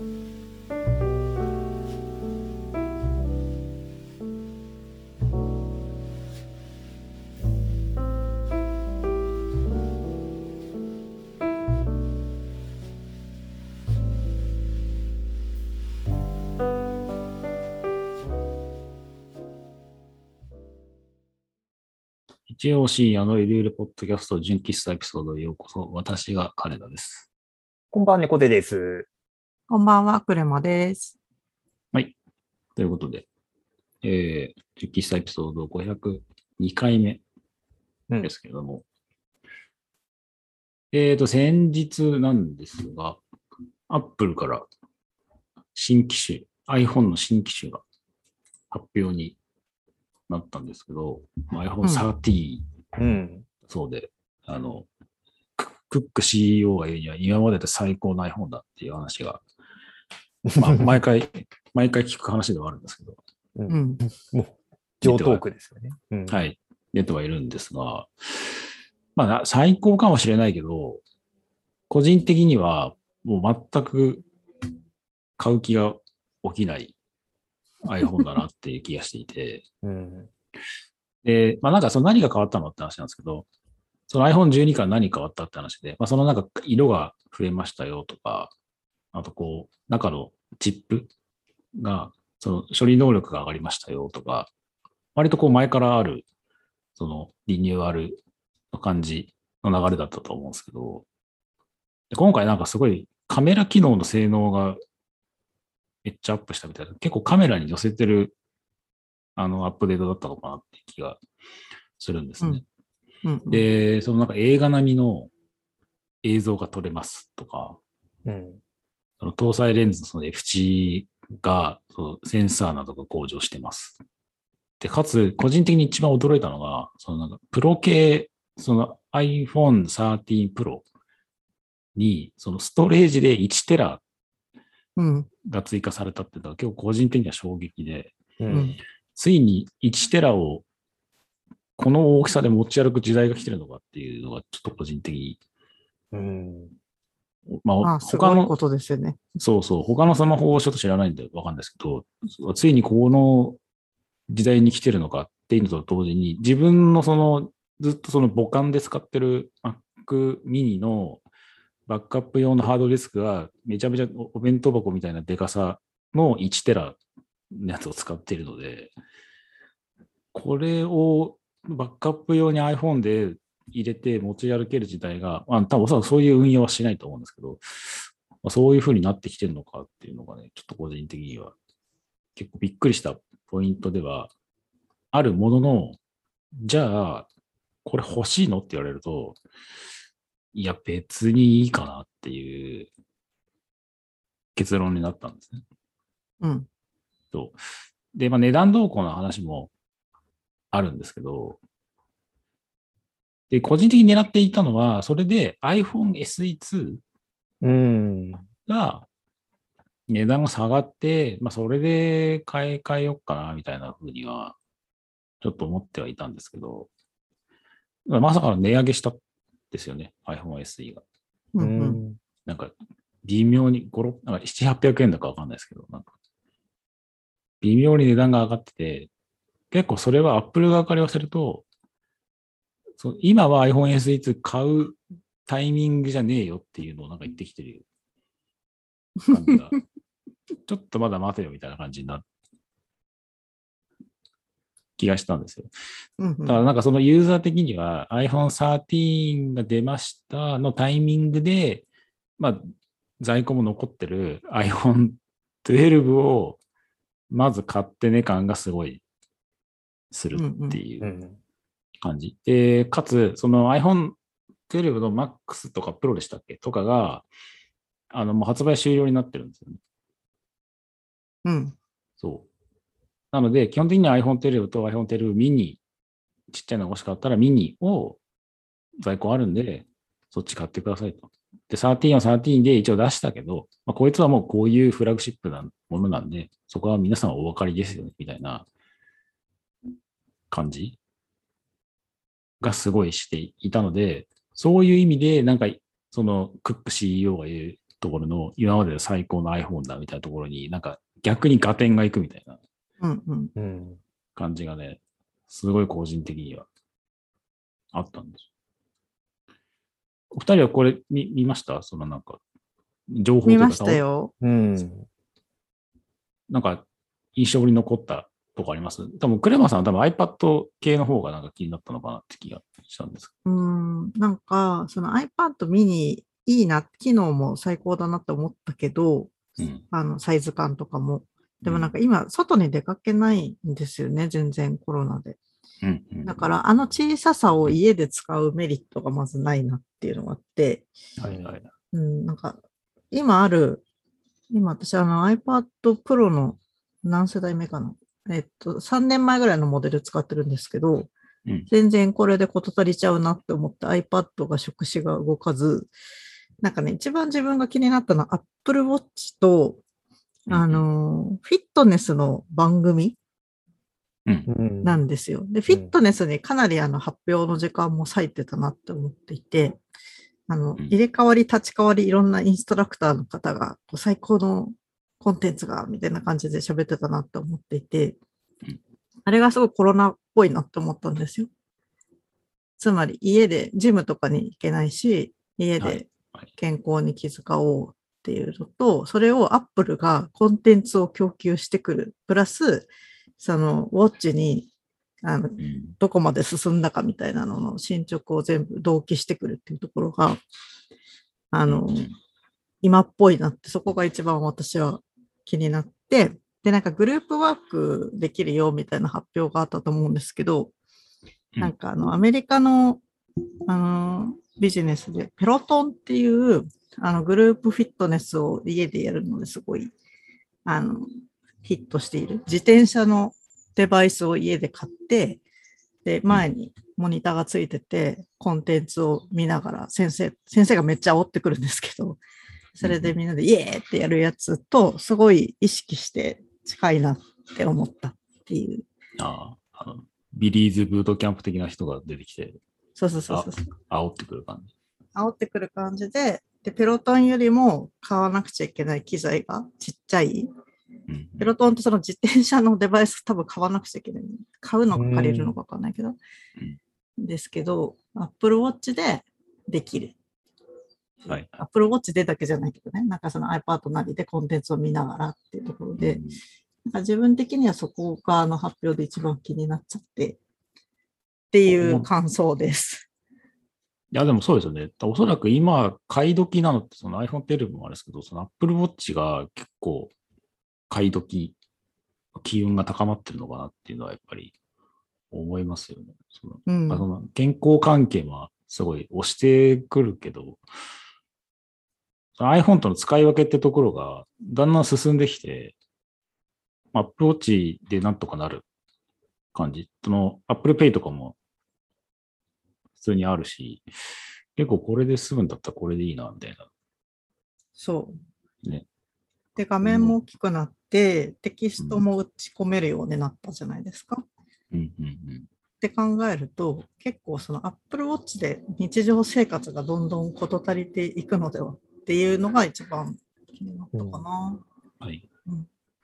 一応深夜のゆるゆるポッドキャスト純喫茶エピソードへようこそ。私が金田です。こんばんは、猫手です。こんばんは、クレマです。ということで、えー、純喫茶エピソード502回目うんですけれども、えーと、先日なんですが、アップルから新機種、iPhone の新機種が発表になったんですけど、まあ iPhone 13、うん。そうで、あの、ククック CEO が言うには今までで最高の iPhone だっていう話が、まあ、毎回、毎回聞く話ではあるんですけど、う。うんん。もう、上トークですよね。うん。はい、出てはいるんですが、まあな、最高かもしれないけど、個人的にはもう全く買う気が起きない iPhone だなっていう気がしていて、うん。で、まあなんかその何が変わったのって話なんですけど、その iPhone12 から何変わったって話で、まあそのなんか色が増えましたよとか、あとこう、中のチップが、その処理能力が上がりましたよとか、割とこう前からある、そのリニューアルの感じの流れだったと思うんですけど、で今回なんかすごいカメラ機能の性能がめっちゃアップしたみたいな、結構カメラに寄せてるあのアップデートだったのかなって気がするんですね。うん、で、そのなんか映画並みの映像が撮れますとか、うん。その搭載レンズのその FC がそのセンサーなどが向上してます。で、かつ、個人的に一番驚いたのが、そのなんかプロ系、その iPhone 13 Pro に、そのストレージで1テラうん。が追加されたっていうのは結構個人的には衝撃で、ううんん。ついに1テラをこの大きさで持ち歩く時代が来てるのかっていうのがちょっと個人的に、うん。まあ、まあ、す他のことですよね。そうそう、他のスマホをちょっと知らないんでわかんないですけど、ついにこの時代に来てるのかっていうのと同時に、自分のその、ずっとその母艦で使ってる Mac mini のバックアップ用のハードディスクがめちゃめちゃおお弁当箱みたいなデカさの1テラのやつを使っているので、これをバックアップ用に iPhone で入れて持ち歩ける時代が、まあ、多分おそらくそういう運用はしないと思うんですけど、まあ、そういう風になってきてるのかっていうのがね、ちょっと個人的には結構びっくりしたポイントではあるものの、じゃあ、これ欲しいのって言われると、いや、別にいいかなっていう結論になったんですね。うん。そう。で、まあ値段動向の話もあるんですけど、で、個人的に狙っていたのは、それで iPhone SE2 うん。が値段が下がって、まあ、それで買い替えようかな、みたいな風には、ちょっと思ってはいたんですけど、まさかの値上げしたんですよね、iPhone SE が。う。うんうん。ん。なんか、微妙に、5、6なんか7、800円だかわかんないですけど、なんか、微妙に値段が上がってて、結構それは Apple 側から言わせると、そう今は iPhone SE2 買うタイミングじゃねえよっていうのをなんか言ってきてる感じが、ちょっとまだ待てよみたいな感じにな気がしたんですよ。うん。だからなんかそのユーザー的には iPhone 13が出ましたのタイミングで、まあ在庫も残ってる iPhone 12をまず買ってね感がすごいするっていううん感じ。で、かつその iPhone 12の Max とか Pro でしたっけ？とかが、あのもう発売終了になってるんですよね。うん。そう。なので、基本的には iPhone 12と iPhone 12 mini、ちっちゃいのが欲しかったらミニを在庫あるんで、そっち買ってくださいと。で、13は13で一応出したけど、まあ、こいつはもうこういうフラグシップなものなんで、そこは皆さんお分かりですよね、みたいな感じがすごいしていたので、そういう意味で、なんか、そのクック CEO が言う、ところの今までで最高の iPhone だみたいなところになんか逆に合点がいくみたいな。感じがね、すごい個人的にはあったんです。お二人はこれ見見ました？そのなんか、情報とか見ました。よ。うん。なんか、印象に残ったとこあります？多分、クレマさんは多分 iPad 系の方がなんか気になったのかなって気がしたんですうん。なんか、その iPad mini いいな、機能も最高だなって思ったけど、けど。うん。あの、サイズ感とかも。でもなんか今、外に出かけないんですよね、全然コロナで。うん、うん。だから、あの小ささを家で使うメリットがまずないなっていうのがあって、はいはい。うん、なんか、今ある、今私あの iPad Pro の何世代目かなえっと、3年前ぐらいのモデル使ってるんですけど、うん全然これで事足りちゃうなって思って iPad が触手が動かず、なんかね、一番自分が気になったのは Apple Watch と、あの、フィットネスの番組うん。うん。なんですよ。で、フィットネスにかなりあの発表の時間も割いてたなって思っていて、あの、うん入れ替わり立ち替わりいろんなインストラクターの方がこう最高のコンテンツがみたいな感じで喋ってたなって思っていてうん、あれがすごいコロナっぽいなって思ったんですよ。つまり家でジムとかに行けないし、家はいではい健康に気遣おうっていうのと、それをアップルがコンテンツを供給してくる。プラス、そのウォッチにあのうん。どこまで進んだかみたいなのの進捗を全部同期してくるっていうところが、あの、うん今っぽいなって、そこが一番私は気になって、で、なんかグループワークできるよみたいな発表があったと思うんですけど、うんなんかあの、アメリカの、あの、ビジネスで、ペロトンっていう、あの、グループフィットネスを家でやるのですごい、あの、ヒットしている。自転車のデバイスを家で買って、で、前にモニターがついてて、コンテンツを見ながら、先生、先生がめっちゃ煽ってくるんですけど、それでみんなでイエーってやるやつと、すごい意識して近いなって思ったっていう。ああ、あの、ビリーズブートキャンプ的な人が出てきて、そうそうそうそう。煽ってくる感じ。煽ってくる感じで、で、ペロトンよりも買わなくちゃいけない機材がちっちゃい。うんペロトンってその自転車のデバイス多分買わなくちゃいけない。買うのか借りるのかわかんないけど。ですけど、Apple Watch でできる。はい。Apple Watch でだけじゃないけどね。なんかその iPad なりでコンテンツを見ながらっていうところで、うんなんか自分的にはそこがあの発表で一番気になっちゃって、っていう感想です。いや、でもそうですよね。おそらく今、買い時なのって、その iPhone 12もあれですけど、その Apple Watch が結構買い時、機運が高まってるのかなっていうのはやっぱり思いますよね。そのうんまあその健康関係はすごい押してくるけど、iPhone との使い分けってところがだんだん進んできて、まあ Apple Watch でなんとかなる感じ。その Apple Pay とかも普通にあるし、結構これで済むんだったらこれでいいな、みたいな。そう。ねで、画面も大きくなって、テキストも打ち込めるようになったじゃないですか。うんうんうん。って考えると、結構その Apple Watch で日常生活がどんどん事足りていくのではっていうのが一番気になったかな。はい。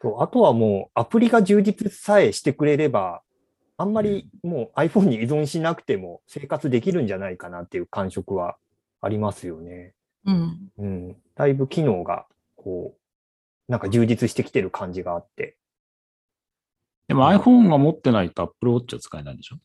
そうあとはもうアプリが充実さえしてくれれば、あんまりもう iPhone に依存しなくても生活できるんじゃないかなっていう感触はありますよね。うん。うん。だいぶ機能が、こう、なんか充実してきてる感じがあって。でも iPhone が持ってないと Apple Watch は使えないんでしょ、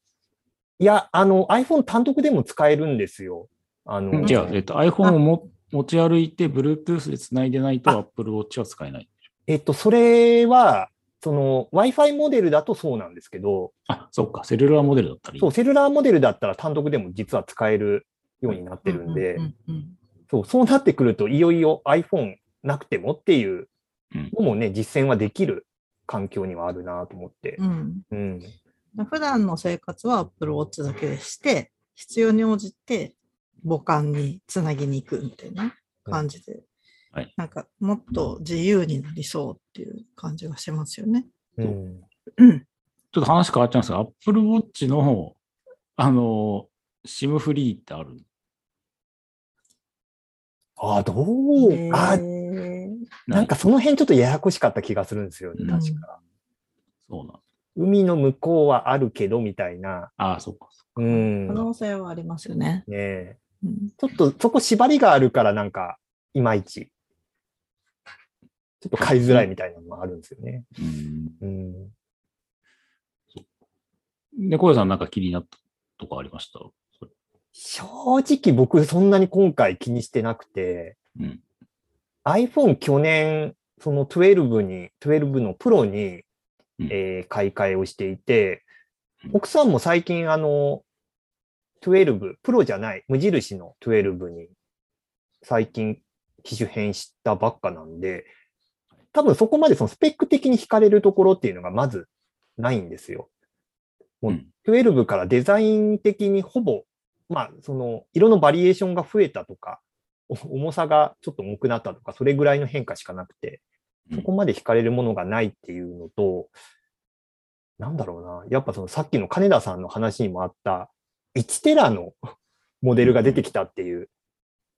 いや、あの iPhone 単独でも使えるんですよ。あの、うん違う、えっと、iPhone をも持ち歩いて Bluetooth で繋いでないとあ Apple Watch は使えない。えっと、それは、その Wi-Fi モデルだとそうなんですけど、あ、そっか、セルラーモデルだったらいい。そう、セルラーモデルだったら単独でも実は使えるようになってるんで、うんうんそう、そうなってくると、いよいよ iPhone なくてもっていううんのもね、実践はできる環境にはあるなと思って。うんうん。うん普段の生活は Apple Watch だけでして、必要に応じて母艦につなぎに行くみたいな感じで、はいなんかもっと自由になりそうっていう感じがしますよね。うん。うん。ちょっと話変わっちゃうんですが、Apple Watch の、あの、SIM フリーってある？ああ、どう、あーへーなんかその辺ちょっとややこしかった気がするんですよね、うん確か。そうなん海の向こうはあるけど、みたいな。ああ、そうか。そううん。ね可能性はありますよね。えうんちょっとそこ縛りがあるから、なんか、いまいち。ちょっと買いづらいみたいなのもあるんですよね。かうんうん。で、小屋さんなんか気になったとかありました？正直僕そんなに今回気にしてなくて、うん。iPhone 去年、その12に、12のプロに、うんえー買い替えをしていてうん、奥さんも最近あの、12、プロじゃない、無印の12に最近機種変したばっかなんで、多分そこまでそのスペック的に惹かれるところっていうのがまずないんですよ。もううん12からデザイン的にほぼ、まあ、その色のバリエーションが増えたとか、お重さがちょっと重くなったとか、それぐらいの変化しかなくて、うんそこまで惹かれるものがないっていうのと、なんだろうな、やっぱそのさっきの金田さんの話にもあった、1テラのモデルが出てきたっていう、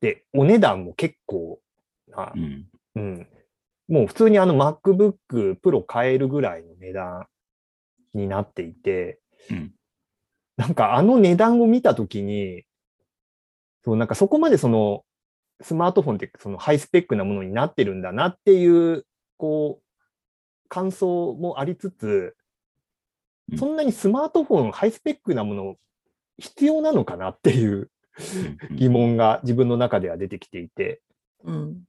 で、お値段も結構なう、ん。うん。もう普通にあの MacBook Pro 買えるぐらいの値段になっていて、うん。なんかあの値段を見たときに、そう、なんかそこまでそのスマートフォンってそのハイスペックなものになってるんだなっていう、こう、感想もありつつう、んそんなにスマートフォンハイスペックなもの必要なのかなっていううん疑問が自分の中では出てきていて、うん。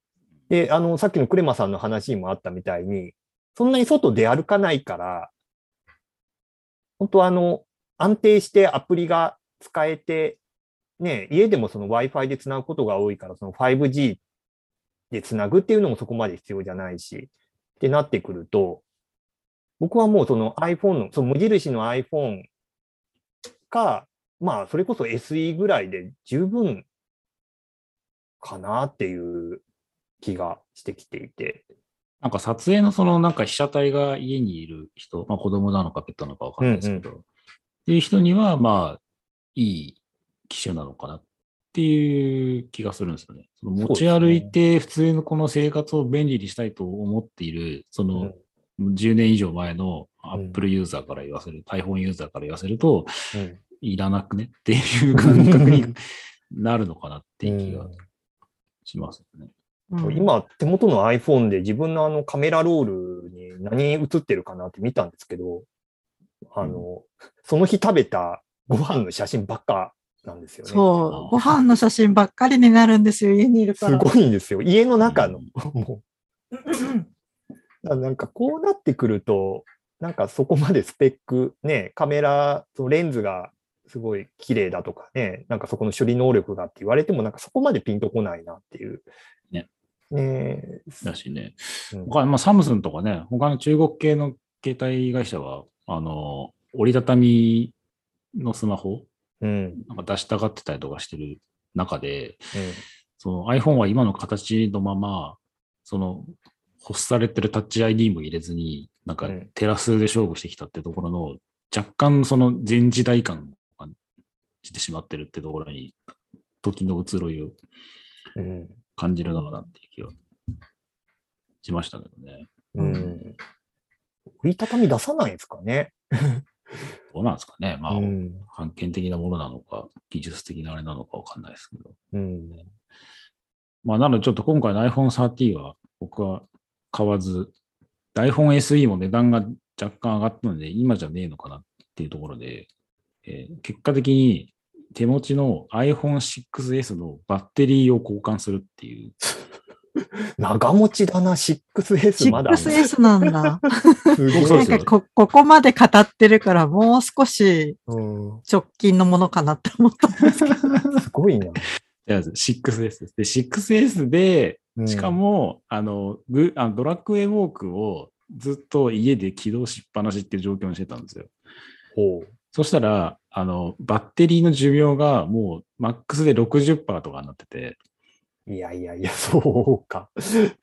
で、あの、さっきのクレマさんの話にもあったみたいに、そんなに外出歩かないから、本当あの、安定してアプリが使えて、ね、家でもその Wi-Fi でつなぐことが多いから、その 5G でつなぐっていうのもそこまで必要じゃないし、ってなってくると、僕はもうその iPhone の、その無印の iPhone か、まあ、それこそ SE ぐらいで十分かなっていう気がしてきていて。なんか撮影のそのなんか被写体が家にいる人、まあ子供なのかペットなのかわかんないですけど、っていう人にはまあいい機種なのかなっていう気がするんですよね。その持ち歩いて普通のこの生活を便利にしたいと思っている、その10年以上前の Apple ユーザーから言わせる、iPhone ユーザーから言わせると、うんいらなくね？っていう感覚になるのかなっていう気がしますよね。うん、今、手元の iPhone で自分のあのカメラロールに何映ってるかなって見たんですけど、あの、その日食べたご飯の写真ばっかなんですよね。そう、ご飯の写真ばっかりになるんですよ、家にいるかすら。ごいんですよ。家の中の。もうだなんかこうなってくると、なんかそこまでスペック、ね、カメラ、そのレンズがすごい綺麗だとかね、なんかそこの処理能力がって言われても、なんかそこまでピンとこないなっていう。ね。ねだしね。うん他まあ、サムスンとかね、他の中国系の携帯会社は、あの、折りたたみのスマホ、うん。なんか出したがってたりとかしてる中で、うんその iPhone は今の形のまま、その、発されてるタッチ ID も入れずに、なんかうんテラスで勝負してきたってところの、若干その前時代感を感じてしまってるってところに、時の移ろいをうん。感じるのかなっていう気がしましたけどね。うん。折りたたみ出さないんですかね。どうなんですかね。まあ、うん。判権的なものなのか、技術的なあれなのかわかんないですけど。うん。まあ、なのでちょっと今回の iPhone 13は僕は買わず、iPhone SE も値段が若干上がったので、今じゃねえのかなっていうところで、えー結果的に手持ちの iPhone6S のバッテリーを交換するっていう、長持ちだな、6S まだ。6S なんだ。なんかこ、ここまで語ってるから、もう少しうん直近のものかなって思ったんですけど。すごいな。いや 6S です。で、6S で、うんしかも、あの、グあのドラッグウェイウォークをずっと家で起動しっぱなしっていう状況にしてたんですよ。ほう。そしたら、あの、バッテリーの寿命がもうマックスで60%とかになってて、いやいやいや、そうか。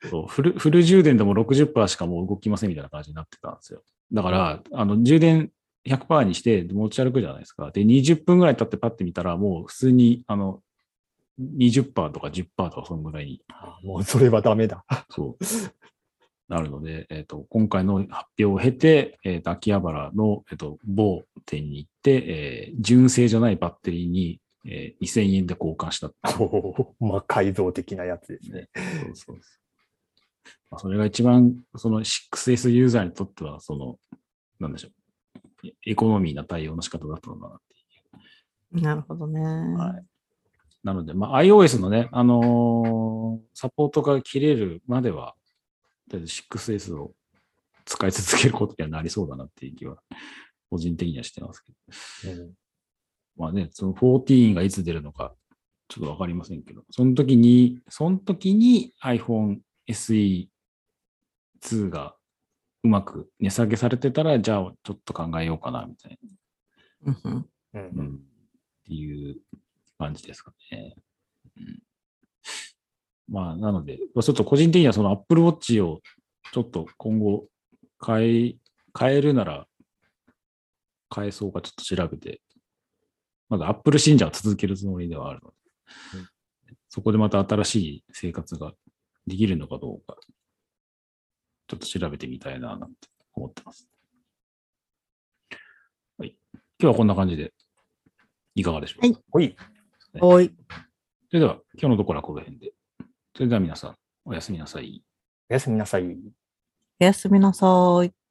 そうフルフル充電でも60%しかもう動きませんみたいな感じになってたんですよ。だから、あの、充電100%にして持ち歩くじゃないですか。で、20分ぐらい経ってパッて見たら、もう普通に、あの、20%とか10%とかそのぐらいにあもうそれはダメだ。そう。なるので、えっ、と、今回の発表を経て、えっ、と、秋葉原の、えっ、と、某店に行って、えー純正じゃないバッテリーに、えー2000円で交換した。おーまあ、改造的なやつですね。そうそうそう。まあ、それが一番、その 6S ユーザーにとっては、その、なんでしょう。エコノミーな対応の仕方だったのかなってなるほどね。はいなので、まあ、iOS のね、あのーサポートが切れるまでは、とりあえず 6S を使い続けることにはなりそうだなっていう気は、個人的にはしてますけど。うんまあね、その14がいつ出るのか、ちょっとわかりませんけど、その時に、その時に iPhone SE2 がうまく値下げされてたら、じゃあちょっと考えようかな、みたいな。うんうんっていう感じですかね。うん、まあ、なので、ちょっと個人的にはその Apple Watch をちょっと今後変え、変えるなら変えそうかちょっと調べて、まだ Apple 信者は続けるつもりではあるので、うんそこでまた新しい生活ができるのかどうか、ちょっと調べてみたいななんて思ってます。はい。今日はこんな感じでいかがでしょうか、はいほい。おい。それでは、今日のところはこの辺で。それでは皆さん、おやすみなさい。おやすみなさい。おやすみなさい。